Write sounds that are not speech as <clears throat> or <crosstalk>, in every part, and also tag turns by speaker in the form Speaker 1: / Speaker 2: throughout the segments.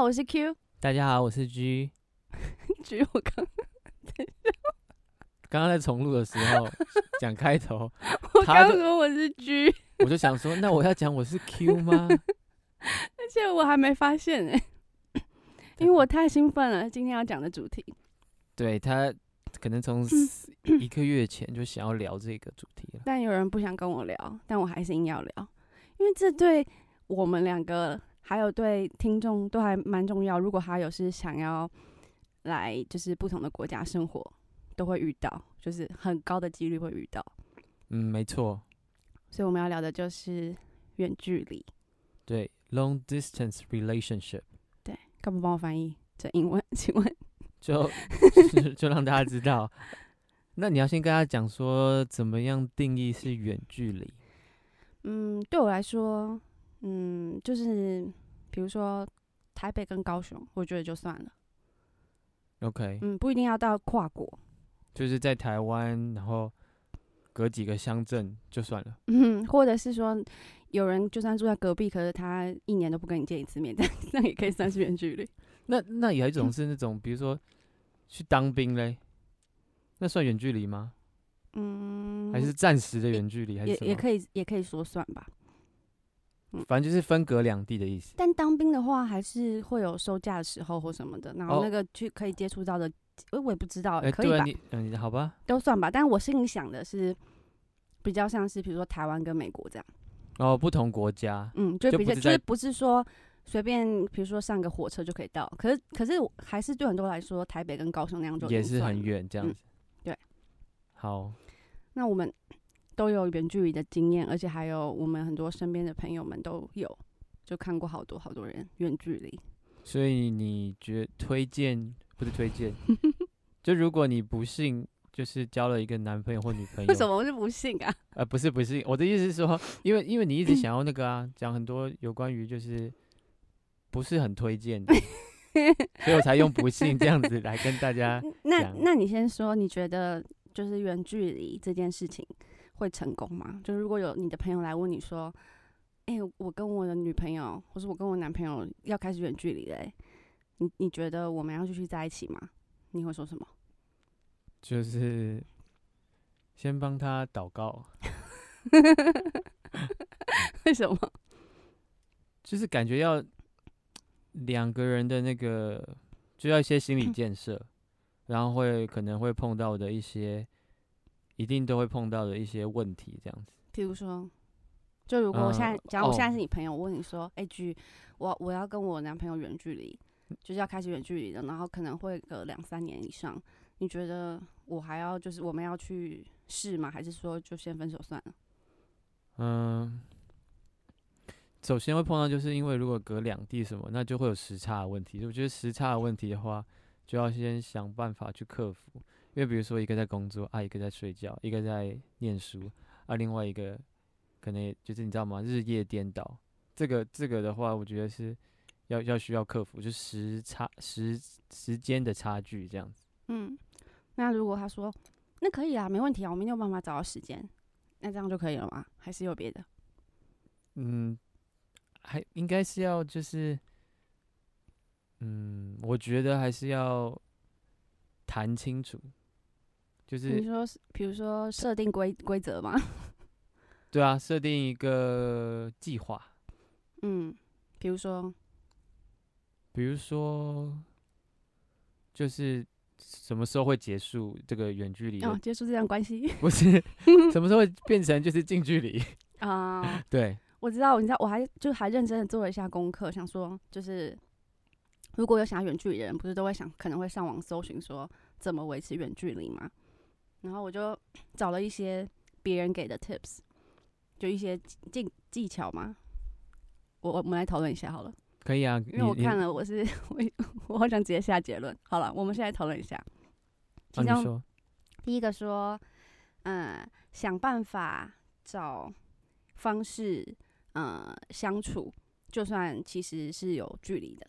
Speaker 1: 好，我是 Q。
Speaker 2: 大家好，我是 G。<laughs>
Speaker 1: G，我刚
Speaker 2: 刚刚在重录的时候 <laughs> 讲开头，
Speaker 1: 我刚说我是 G，
Speaker 2: 我就想说，那我要讲我是 Q 吗？<laughs>
Speaker 1: 而且我还没发现哎、欸，因为我太兴奋了，今天要讲的主题。
Speaker 2: 对，他可能从一个月前就想要聊这个主题了，
Speaker 1: 但有人不想跟我聊，但我还是硬要聊，因为这对我们两个还有对听众都还蛮重要。如果他有是想要来就是不同的国家生活，都会遇到，就是很高的几率会遇到。
Speaker 2: 嗯，没错。
Speaker 1: 所以我们要聊的就是远距离。
Speaker 2: 对，long distance relationship。
Speaker 1: 对，干嘛帮我翻译这英文？<laughs> 请问？
Speaker 2: 就就，<laughs> 就让大家知道。那你要先跟他讲说，怎么样定义是远距离？
Speaker 1: 嗯，对我来说，嗯，就是比如说台北跟高雄，我觉得就算了。
Speaker 2: OK。
Speaker 1: 嗯，不一定要到跨国。
Speaker 2: 就是在台湾，然后隔几个乡镇就算了。
Speaker 1: 嗯，或者是说有人就算住在隔壁，可是他一年都不跟你见一次面，这 <laughs> 样那也可以算是远距离。
Speaker 2: 那那有一种是那种，比如说去当兵嘞，那算远距离吗？嗯，还是暂时的远距离，还是？
Speaker 1: 也也可以也可以说算吧。
Speaker 2: 嗯，反正就是分隔两地的意思。
Speaker 1: 但当兵的话，还是会有休假的时候或什么的，然后那个去可以接触到的。我我也不知道，欸、可以吧？
Speaker 2: 嗯、呃，好吧，
Speaker 1: 都算吧。但我心里想的是，比较像是比如说台湾跟美国这样。
Speaker 2: 哦，不同国家。
Speaker 1: 嗯，就比较就，就是不是说随便，比如说上个火车就可以到。可是可是还是对很多来说，台北跟高雄那样就
Speaker 2: 也是很远这样子，嗯。
Speaker 1: 对。
Speaker 2: 好。
Speaker 1: 那我们都有远距离的经验，而且还有我们很多身边的朋友们都有，就看过好多好多人远距离。
Speaker 2: 所以你觉得推荐？不是推荐，<laughs> 就如果你不幸就是交了一个男朋友或女朋友，
Speaker 1: 为什么是不幸啊？<laughs>
Speaker 2: 呃，不是不是，我的意思是说，因为因为你一直想要那个啊，讲很多有关于就是不是很推荐的，<laughs> 所以我才用不幸这样子来跟大家。
Speaker 1: 那那你先说，你觉得就是远距离这件事情会成功吗？就是如果有你的朋友来问你说，哎、欸，我跟我的女朋友，或是我跟我男朋友要开始远距离嘞？你你觉得我们要继续在一起吗？你会说什么？
Speaker 2: 就是先帮他祷告。<laughs>
Speaker 1: 为什么？
Speaker 2: 就是感觉要两个人的那个，就要一些心理建设，然后会可能会碰到的一些，一定都会碰到的一些问题，这样子。
Speaker 1: 譬如说，就如果我现在，假如我现在是你朋友，我问你说，哎，G，我我要跟我男朋友远距离。就是要开始远距离的，然后可能会隔两三年以上。你觉得我还要就是我们要去试吗？还是说就先分手算了？
Speaker 2: 嗯，首先会碰到，就是因为如果隔两地什么，那就会有时差的问题。我觉得时差的问题的话，就要先想办法去克服。因为比如说一个在工作啊，一个在睡觉，一个在念书啊，另外一个可能就是你知道吗？日夜颠倒。这个这个的话，我觉得是。要要需要克服，就时差时时间的差距这样子。
Speaker 1: 嗯，那如果他说那可以啊，没问题啊，我明天有办法找到时间，那这样就可以了吗？还是有别的？
Speaker 2: 嗯，还应该是要就是，嗯，我觉得还是要谈清楚，就是你说，
Speaker 1: 比如说设定规规则吗？<laughs>
Speaker 2: 对啊，设定一个计划。
Speaker 1: 嗯，比如说。
Speaker 2: 比如说，就是什么时候会结束这个远距离？
Speaker 1: 哦，结束这段关系？<laughs>
Speaker 2: 不是，什么时候会变成就是近距离？
Speaker 1: 啊，<laughs>
Speaker 2: 对，
Speaker 1: 我知道，你知道，我还就还认真的做了一下功课，想说，就是如果有想要远距离的人，不是都会想可能会上网搜寻说怎么维持远距离嘛？然后我就找了一些别人给的 tips，就一些技技巧嘛。我我们来讨论一下好了。
Speaker 2: 可以啊，
Speaker 1: 因为我看了，我是 <laughs> 我我好想直接下结论。好了，我们现在讨论一下。其中第一个说，嗯，想办法找方式，嗯，相处，就算其实是有距离的。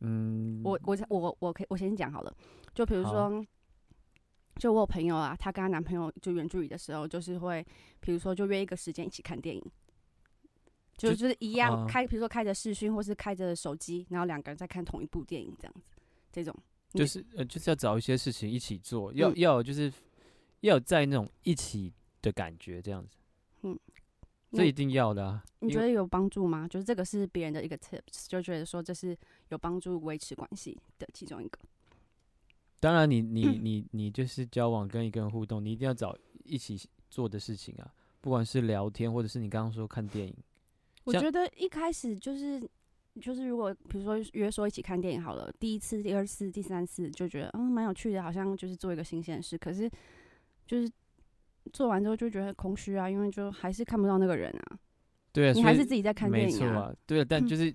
Speaker 1: 嗯，我我我我可以我先讲好了。就比如说，就我有朋友啊，她跟她男朋友就远距离的时候，就是会，比如说就约一个时间一起看电影，就就是一样开，比如说开着视讯或是开着手机，然后两个人在看同一部电影这样子，这种
Speaker 2: 就是呃就是要找一些事情一起做，要要就是要在那种一起的感觉这样子，嗯，这一定要的啊。
Speaker 1: 你觉得有帮助吗？就是这个是别人的一个 tips，就觉得说这是有帮助维持关系的其中一个。
Speaker 2: 当然你，你你你你就是交往跟一个人互动，你一定要找一起做的事情啊，不管是聊天，或者是你刚刚说看电影。
Speaker 1: 我觉得一开始就是就是如果比如说约说一起看电影好了，第一次、第二次、第三次就觉得嗯蛮有趣的，好像就是做一个新鲜的事。可是就是做完之后就觉得很空虚啊，因为就还是看不到那个人啊。
Speaker 2: 对啊，
Speaker 1: 你还是自己在看电影
Speaker 2: 啊。啊对啊，但就是、嗯、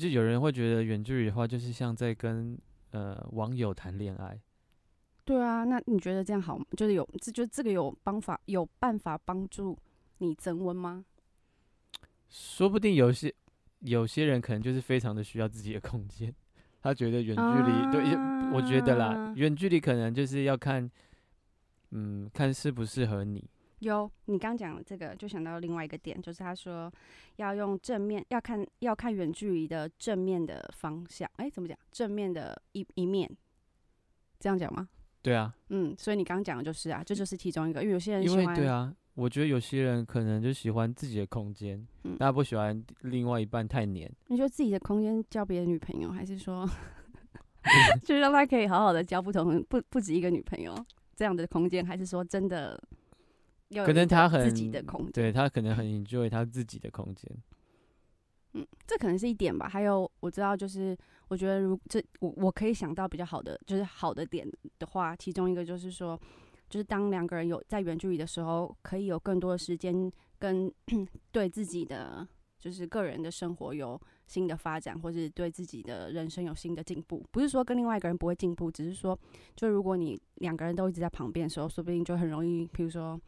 Speaker 2: 就有人会觉得远距离的话，就是像在跟。呃，网友谈恋爱，
Speaker 1: 对啊，那你觉得这样好吗？就是有，这就这个有方法，有办法帮助你增温吗？
Speaker 2: 说不定有些有些人可能就是非常的需要自己的空间，他觉得远距离，啊、对，我觉得啦，远距离可能就是要看，嗯，看适不适合你。
Speaker 1: 有，你刚讲这个，就想到另外一个点，就是他说要用正面，要看要看远距离的正面的方向。哎、欸，怎么讲？正面的一一面，这样讲吗？
Speaker 2: 对啊。
Speaker 1: 嗯，所以你刚刚讲的就是啊，这就是其中一个，因为有些人喜欢。
Speaker 2: 因为对啊，我觉得有些人可能就喜欢自己的空间，嗯，大家不喜欢另外一半太黏。
Speaker 1: 你说自己的空间交别的女朋友，还是说，<laughs> 就是让他可以好好的交不同不不止一个女朋友这样的空间，还是说真的？
Speaker 2: 可能他很
Speaker 1: 自己的空间，
Speaker 2: 对他可能很 enjoy 他自己的空间。
Speaker 1: 嗯，这可能是一点吧。还有我知道，就是我觉得如这我我可以想到比较好的，就是好的点的话，其中一个就是说，就是当两个人有在远距离的时候，可以有更多的时间跟 <clears throat> 对自己的就是个人的生活有新的发展，或是对自己的人生有新的进步。不是说跟另外一个人不会进步，只是说，就如果你两个人都一直在旁边的时候，说不定就很容易，比如说。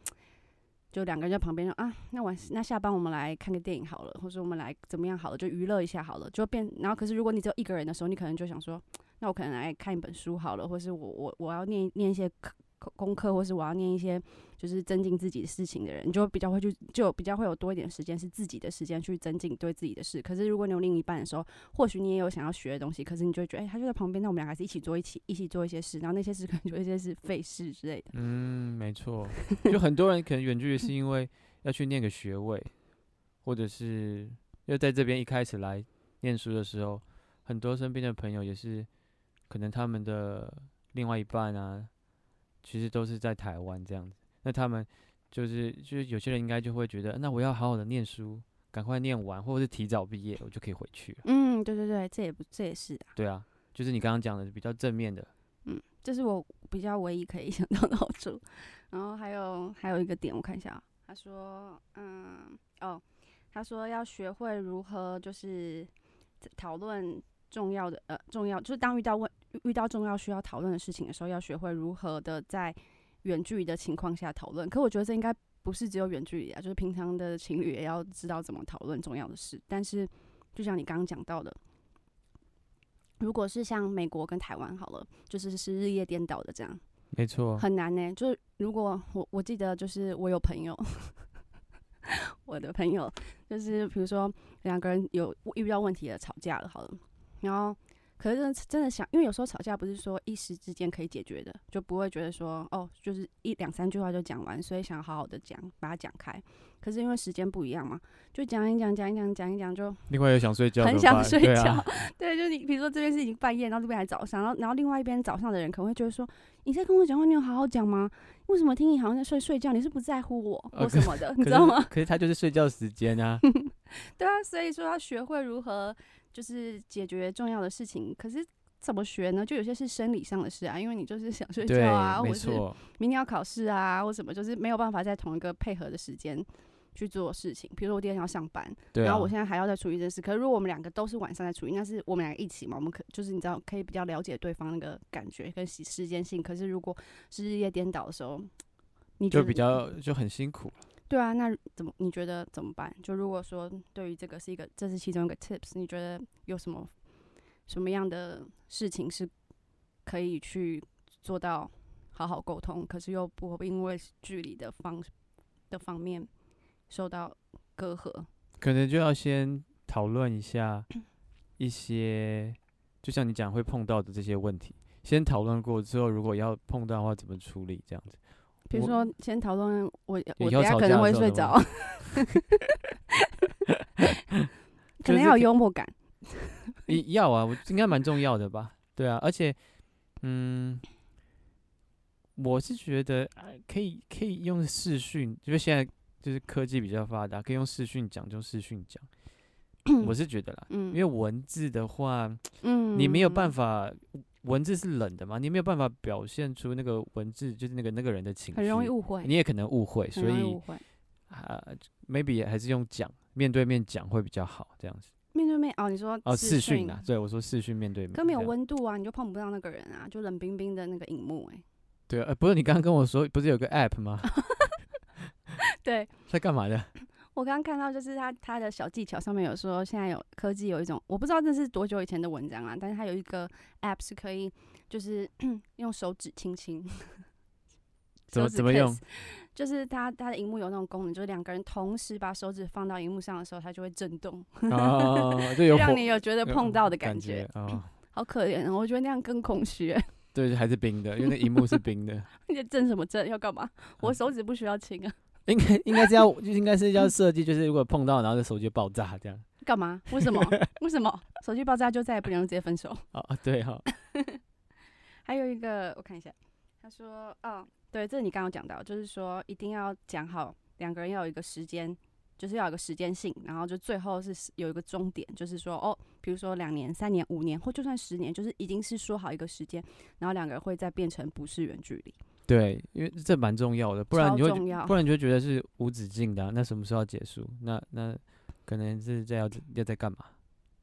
Speaker 1: 就两个人在旁边说啊，那晚那下班我们来看个电影好了，或者我们来怎么样好了，就娱乐一下好了，就变。然后可是如果你只有一个人的时候，你可能就想说，<tsk> 那我可能来看一本书好了，或是我我我要念念一些课功课，或是我要念一些。就是增进自己的事情的人，你就比较会去，就比较会有多一点时间是自己的时间去增进对自己的事。可是如果你有另一半的时候，或许你也有想要学的东西，可是你就会觉得，哎、他就在旁边，那我们俩还是一起做，一起一起做一些事，然后那些事可能就一些是费事之类的。
Speaker 2: 嗯，没错，就很多人可能远距离是因为要去念个学位，或者是要在这边一开始来念书的时候，很多身边的朋友也是，可能他们的另外一半啊，其实都是在台湾这样子。那他们就是，就是有些人应该就会觉得，那我要好好的念书，赶快念完，或者是提早毕业，我就可以回去了。
Speaker 1: 嗯，对对对，这也不，这也是啊。
Speaker 2: 对啊，就是你刚刚讲的比较正面的。
Speaker 1: 嗯，这是我比较唯一可以 <laughs> 想到的好处。然后还有还有一个点，我看一下啊。他说，嗯，哦，他说要学会如何就是讨论重要的，呃，重要就是当遇到问遇到重要需要讨论的事情的时候，要学会如何的在。远距离的情况下讨论，可我觉得这应该不是只有远距离啊，就是平常的情侣也要知道怎么讨论重要的事。但是，就像你刚刚讲到的，如果是像美国跟台湾好了，就是是日夜颠倒的这样，
Speaker 2: 没错，
Speaker 1: 很难呢、欸。就是如果我我记得，就是我有朋友，<laughs> 我的朋友就是比如说两个人有遇到问题了，吵架了好了，然后。可是真的真的想，因为有时候吵架不是说一时之间可以解决的，就不会觉得说哦，就是一两三句话就讲完，所以想好好的讲，把它讲开。可是因为时间不一样嘛，就讲一讲，讲一讲，讲一讲，就另外
Speaker 2: 又想睡觉，
Speaker 1: 很想睡觉。对，啊、对，就你比如说这边是已经半夜，然后这边还早上，然后然后另外一边早上的人可能会觉得说，你在跟我讲话，你有好好讲吗？为什么听你好像在睡睡觉？你是不在乎我或什么的，<laughs> 你知道吗？
Speaker 2: 可是他就是睡觉时间啊。<laughs>
Speaker 1: 对啊，所以说要学会如何。就是解决重要的事情，可是怎么学呢？就有些是生理上的事啊，因为你就是想睡觉啊，或者是明天要考试啊，或什么，就是没有办法在同一个配合的时间去做事情。比如说我第二天要上班，啊，然后我现在还要再处理这事。可是如果我们两个都是晚上在处理，那是我们两个一起嘛，我们可就是你知道可以比较了解对方那个感觉跟时时间性。可是如果是日夜颠倒的时候，你
Speaker 2: 就比较就很辛苦。
Speaker 1: 对啊，那怎么你觉得怎么办？就如果说对于这个是一个，这是其中一个 tips，你觉得有什么什么样的事情是可以去做到好好沟通，可是又不因为距离的方的方面受到隔阂。
Speaker 2: 可能就要先讨论一下一些，就像你讲会碰到的这些问题，先讨论过之后，如果要碰到的话，怎么处理这样子？
Speaker 1: 比如说，先讨论我我等下可能会睡着 <laughs> <laughs> 可能要有幽默感。<laughs>
Speaker 2: 要啊，我应该蛮重要的吧？对啊，而且，嗯，我是觉得可以可以用视讯，因为现在就是科技比较发达，可以用视讯讲就视讯讲。<clears throat> 我是觉得啦，因为文字的话，你没有办法。文字是冷的嘛，你没有办法表现出那个文字，就是那个那个人的情绪，
Speaker 1: 很容易误会。
Speaker 2: 你也可能误会，所以啊，maybe 还是用讲，面对面讲会比较好，这样子。
Speaker 1: 面对面哦，你说
Speaker 2: 哦视讯啊，对，我说视讯面对面，
Speaker 1: 可没有温度啊，你就碰不到那个人啊，就冷冰冰的那个荧幕哎。
Speaker 2: 对啊，不是你刚刚跟我说，不是有个 app 吗？<laughs>
Speaker 1: 对，<laughs>
Speaker 2: 在干嘛的？
Speaker 1: 我刚刚看到，就是他他的小技巧上面有说，现在有科技有一种，我不知道这是多久以前的文章啊，但是它有一个 app 是可以，就是 <clears throat> 用手指轻轻，
Speaker 2: 怎么怎么用？
Speaker 1: 就是它它的荧幕有那种功能，就是两个人同时把手指放到荧幕上的时候，它就会震
Speaker 2: 动，
Speaker 1: 让你有觉得碰到的感觉，
Speaker 2: 感觉哦，<clears throat>
Speaker 1: 好可怜，我觉得那样更空虚。<laughs>
Speaker 2: 对，还是冰的，因为那荧幕是冰的。<laughs>
Speaker 1: 你在震什么震？要干嘛？我手指不需要轻啊。
Speaker 2: 应该应该是要，就应该是要设计，就是如果碰到，然后这手机就爆炸这样。
Speaker 1: 干嘛？为什么？<laughs> 为什么？手机爆炸就再也不能直接分手？
Speaker 2: 哦，对哈。<laughs>
Speaker 1: 还有一个，我看一下，他说，哦，对，这你刚刚讲到，就是说一定要讲好，两个人要有一个时间，就是要有一个时间性，然后就最后是有一个终点，就是说，哦，比如说两年、三年、五年，或就算十年，就是已经是说好一个时间，然后两个人会再变成不是远距离。
Speaker 2: 对，因为这蛮重要的，不然你会，不然你就觉得是无止境的、啊。那什么时候要结束？那那可能是在要要在干嘛？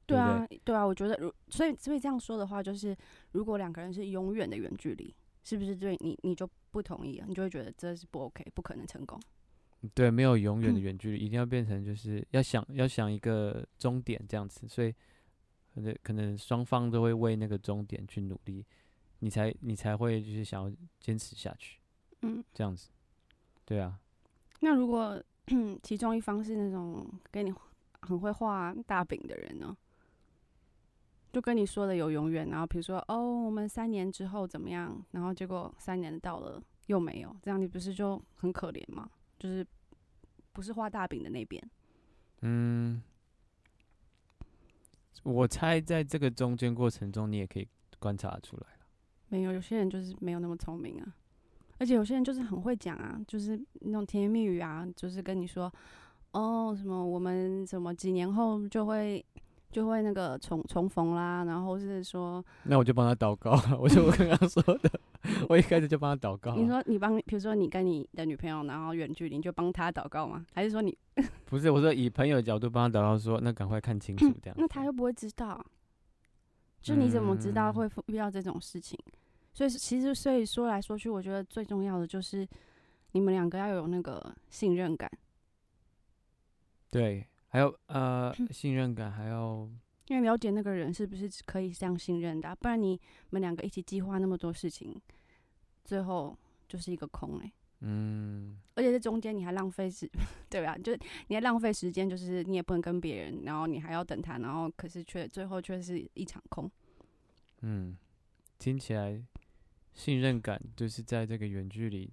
Speaker 1: 对啊，对，对，对啊，我觉得如所以所以这样说的话，就是如果两个人是永远的远距离，是不是对你你就不同意啊？你就会觉得这是不 OK，不可能成功。
Speaker 2: 对，没有永远的远距离，嗯、一定要变成就是要想要想一个终点这样子，所以可能可能双方都会为那个终点去努力。你才你才会就是想要坚持下去，嗯，这样子，对啊。
Speaker 1: 那如果 <clears throat> 其中一方是那种给你很会画大饼的人呢？就跟你说的有永远，然后比如说哦，我们三年之后怎么样？然后结果三年到了又没有，这样你不是就很可怜吗？就是不是画大饼的那边。
Speaker 2: 嗯，我猜在这个中间过程中，你也可以观察出来。
Speaker 1: 没有，有些人就是没有那么聪明啊，而且有些人就是很会讲啊，就是那种甜言蜜语啊，就是跟你说，哦，什么我们什么几年后就会就会那个重重逢啦，然后是说，<laughs>
Speaker 2: 那我就帮他祷告，我就我刚刚说的，我一开始就帮他祷告。
Speaker 1: 你说你帮，比如说你跟你的女朋友然后远距离，你就帮他祷告吗？还是说你 <laughs>
Speaker 2: 不是？我说以朋友的角度帮他祷告说，说那赶快看清楚这样。
Speaker 1: 那他又不会知道。就你怎么知道会遇到这种事情？嗯、所以其实所以说来说去，我觉得最重要的就是你们两个要有那个信任感。
Speaker 2: 对，还有呃信任感，还要
Speaker 1: 因为了解那个人是不是可以这样信任的，不然你们两个一起计划那么多事情，最后就是一个空哎、欸。嗯。而且这中间你还浪费时，<laughs> 对吧？就你还浪费时间，就是你也不能跟别人，然后你还要等他，然后可是却最后却是一场空。
Speaker 2: 嗯，听起来信任感就是在这个远距离，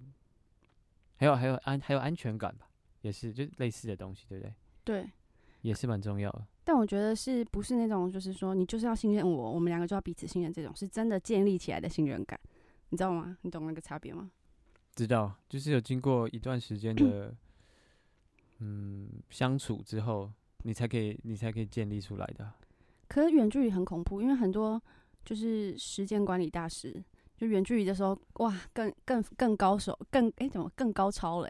Speaker 2: 还有还有安还有安全感吧，也是就类似的东西，对不对？
Speaker 1: 对，
Speaker 2: 也是蛮重要的。
Speaker 1: 但我觉得是不是那种就是说你就是要信任我，我们两个就要彼此信任，这种是真的建立起来的信任感，你知道吗？你懂那个差别吗？
Speaker 2: 知道，就是有经过一段时间的嗯相处之后，你才可以你才可以建立出来的。
Speaker 1: 可是远距离很恐怖，因为很多。就是时间管理大师，就远距离的时候，哇，更更更高手，更哎、欸、怎么更高超嘞、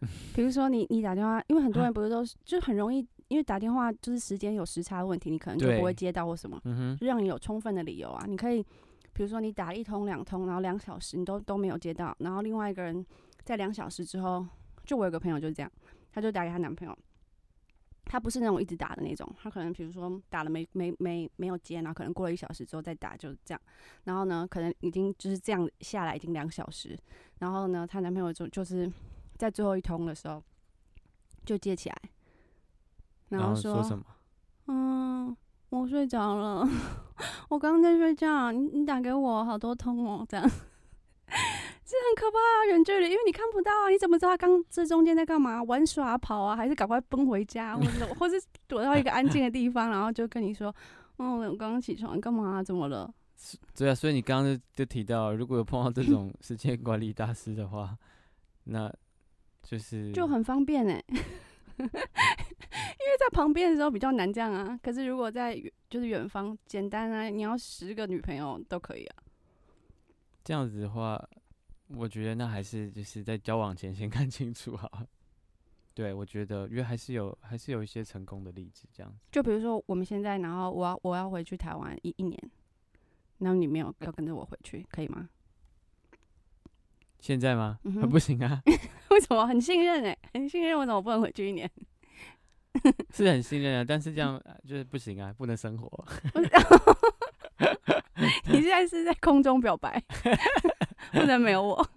Speaker 1: 欸？<laughs> 比如说你你打电话，因为很多人不是都是就很容易，因为打电话就是时间有时差的问题，你可能就不会接到或什么，就让你有充分的理由啊。你可以比如说你打一通两通，然后两小时你都都没有接到，然后另外一个人在两小时之后，就我有个朋友就是这样，他就打给她男朋友，他不是那种一直打的那种，他可能比如说打了没没没没有接，然后可能过了一小时之后再打，就这样。然后呢，可能已经就是这样下来已经两小时，然后呢，她男朋友就就是在最后一通的时候就接起来，然后说，
Speaker 2: 然后说什么？
Speaker 1: 嗯，我睡着了，<laughs> 我刚刚在睡觉，你你打给我好多通哦，这样。是很可怕啊，远距离，因为你看不到啊，你怎么知道他刚这中间在干嘛？玩耍、跑啊，还是赶快奔回家，或者或是躲到一个安静的地方，然后就跟你说：“哦，我刚刚起床，干嘛？怎么了？” <laughs>
Speaker 2: 对啊，所以你刚刚就就提到，如果有碰到这种时间管理大师的话，那就是
Speaker 1: 就很方便哎，因为在旁边的时候比较难这样啊。可是如果在就是远方，简单啊，你要十个女朋友都可以啊。
Speaker 2: 这样子的话。我觉得那还是就是在交往前先 <laughs> 看清楚好。对，我觉得因为还是有还是有一些成功的例子这样子。
Speaker 1: 就比如说我们现在，然后我要我要回去台湾一一年，然后你没有要跟着我回去，可以吗？
Speaker 2: 现在吗？
Speaker 1: 嗯、<laughs>
Speaker 2: 不行啊。<laughs>
Speaker 1: 为什么？很信任哎、欸，很信任，为什么不能回去一年？
Speaker 2: 是很信任啊，但是这样就是不行啊，不能生活。
Speaker 1: 你现在是在空中表白？不能没有我，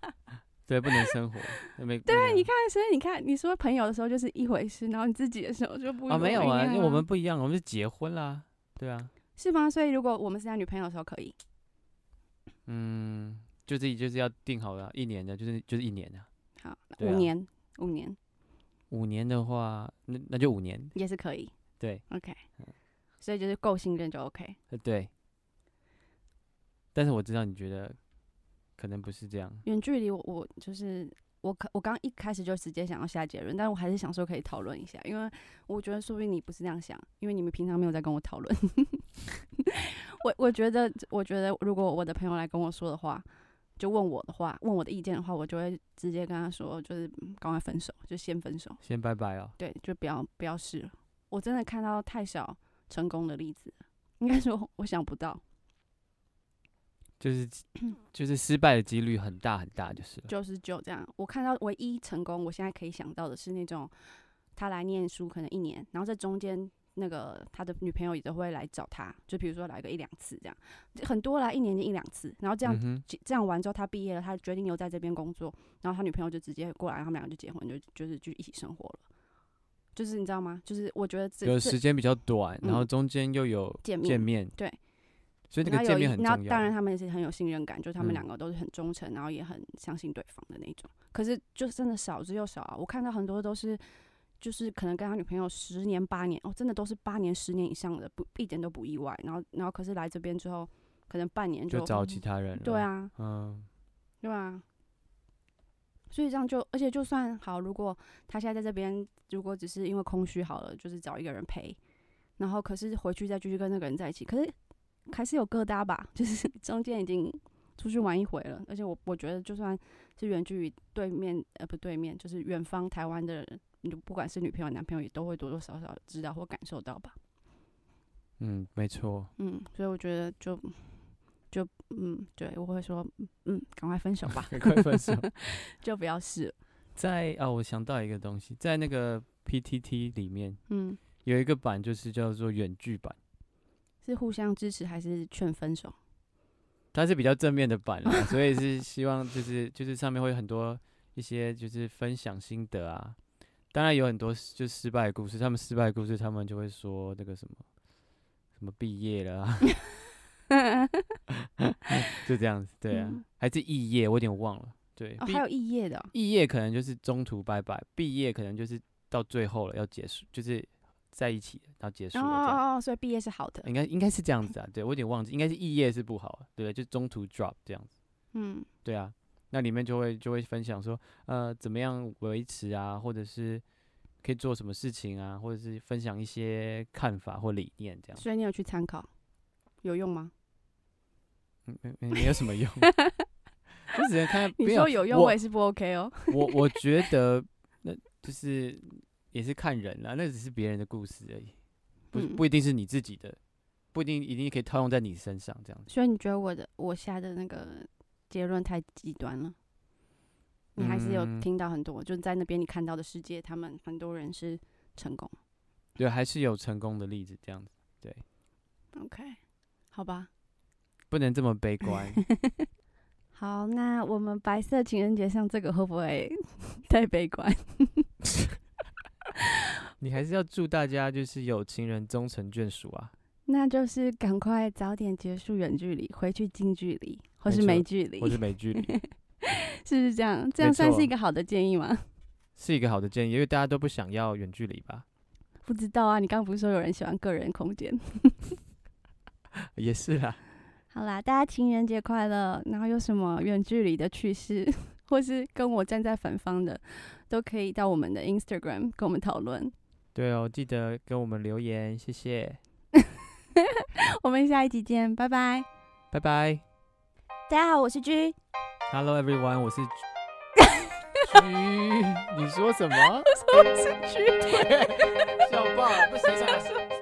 Speaker 1: <laughs>
Speaker 2: 对，不能生活，没
Speaker 1: 对，你看，所以你看，你说朋友的时候就是一回事，然后你自己的时候就不一样。
Speaker 2: 啊，没有啊，因为我们不一样，我们是结婚啦，对啊，
Speaker 1: 是吗？所以如果我们是在女朋友的时候可以，
Speaker 2: 嗯，就自己就是要定好了，一年的，就是就是一年的，
Speaker 1: 好，啊、五年，五年，
Speaker 2: 五年的话，那那就五年
Speaker 1: 也是可以，
Speaker 2: 对
Speaker 1: ，OK，所以就是够信任就 OK，
Speaker 2: 对。但是我知道你觉得可能不是这样。远
Speaker 1: 距离，我我就是我可我刚一开始就直接想要下结论，但我还是想说可以讨论一下，因为我觉得说不定你不是这样想，因为你们平常没有在跟我讨论。<laughs> 我我觉得我觉得如果我的朋友来跟我说的话，就问我的话，问我的意见的话，我就会直接跟他说，就是赶快分手，就先分手，
Speaker 2: 先拜拜哦。
Speaker 1: 对，就不要不要试了。我真的看到太少成功的例子，应该说我想不到。
Speaker 2: 就是 <clears throat> 就是失败的几率很大很大，就是
Speaker 1: 九十九这样。我看到唯一成功，我现在可以想到的是那种他来念书可能一年，然后在中间那个他的女朋友也都会来找他，就比如说来个一两次这样，很多来一年就一两次，然后这样、嗯、这样完之后他毕业了，他决定留在这边工作，然后他女朋友就直接过来，他们两个就结婚，就就是就一起生活了。就是你知道吗？就是我觉得这
Speaker 2: 有时间比较短，然后中间又有见面，见面
Speaker 1: 对。
Speaker 2: 所以那个见面很重要。
Speaker 1: 然后当然他们也是很有信任感，就是他们两个都是很忠诚，然后也很相信对方的那种。可是就是真的少之又少啊！我看到很多都是，就是可能跟他女朋友十年八年哦，真的都是八年十年以上的，不一点都不意外。然后然后可是来这边之后，可能半年就，
Speaker 2: 就找其他人了。
Speaker 1: 对啊，
Speaker 2: 嗯，
Speaker 1: 对啊。所以这样就，而且就算好，如果他现在在这边，如果只是因为空虚好了，就是找一个人陪，然后可是回去再继续跟那个人在一起，可是。还是有疙瘩吧，<laughs> 就是中间已经出去玩一回了，而且我我觉得就算是远距离对面呃不对面，就是远方台湾的人，你不管是女朋友男朋友，也都会多多少少知道或感受到吧。
Speaker 2: 嗯，没错。
Speaker 1: 嗯，所以我觉得就就嗯，对我会说嗯，赶快分手吧，<laughs>
Speaker 2: 赶快分手，<laughs>
Speaker 1: 就不要试。
Speaker 2: 在啊，我想到一个东西，在那个 PTT 里面，
Speaker 1: 嗯，
Speaker 2: 有一个版就是叫做远距版。
Speaker 1: 是互相支持还是劝分手？
Speaker 2: 它是比较正面的版啦，所以是希望就是就是上面会有很多一些就是分享心得啊。当然有很多就失败的故事，他们失败的故事，他们就会说那个什么什么毕业了啊，<laughs> 就这样子，对啊，嗯、还是异业，我有点忘了。对，
Speaker 1: 哦、还有异业的、哦，
Speaker 2: 异业可能就是中途拜拜，毕业可能就是到最后了要结束，就是。在一起，然后结束了。
Speaker 1: 哦哦，所以毕业是好的。
Speaker 2: 应该应该是这样子啊，对，我有点忘记，应该是异业是不好，对，就中途 drop 这样子。
Speaker 1: 嗯，
Speaker 2: 对啊，那里面就会就会分享说，呃，怎么样维持啊，或者是可以做什么事情啊，或者是分享一些看法或理念这样。
Speaker 1: 所以你有去参考，有用吗？
Speaker 2: 没没没有什么用，<laughs> 就只能看。
Speaker 1: 你说有用，我也是不 OK 哦。
Speaker 2: 我我觉得那就是。也是看人啦，那只是别人的故事而已，不不一定是你自己的，嗯、不一定一定可以套用在你身上这样子。
Speaker 1: 所以你觉得我的我下的那个结论太极端了？你还是有听到很多，嗯、就在那边你看到的世界，他们很多人是成功。
Speaker 2: 对，还是有成功的例子这样子。对
Speaker 1: ，OK，好吧，
Speaker 2: 不能这么悲观。<laughs>
Speaker 1: 好，那我们白色情人节像这个会不会 <laughs> 太悲观？<laughs>
Speaker 2: 你还是要祝大家就是有情人终成眷属啊。
Speaker 1: 那就是赶快早点结束远距离，回去近距离，或是没距离，
Speaker 2: 或是没距离，<laughs>
Speaker 1: 是不是这样？这样算是一个好的建议吗？<laughs>
Speaker 2: 是一个好的建议，因为大家都不想要远距离吧？
Speaker 1: 不知道啊，你刚刚不是说有人喜欢个人空间？<laughs>
Speaker 2: 也是啦。
Speaker 1: 好啦，大家情人节快乐！然后有什么远距离的趣事，或是跟我站在反方的，都可以到我们的 Instagram 跟我们讨论。
Speaker 2: 对哦，记得给我们留言，谢谢。<laughs>
Speaker 1: 我们下一集见，拜拜，
Speaker 2: 拜拜。
Speaker 1: 大家好，我是 G。
Speaker 2: Hello everyone，我是 <laughs> G。你说什么？
Speaker 1: 我说我是 G。
Speaker 2: 对，笑爆了，不行啊。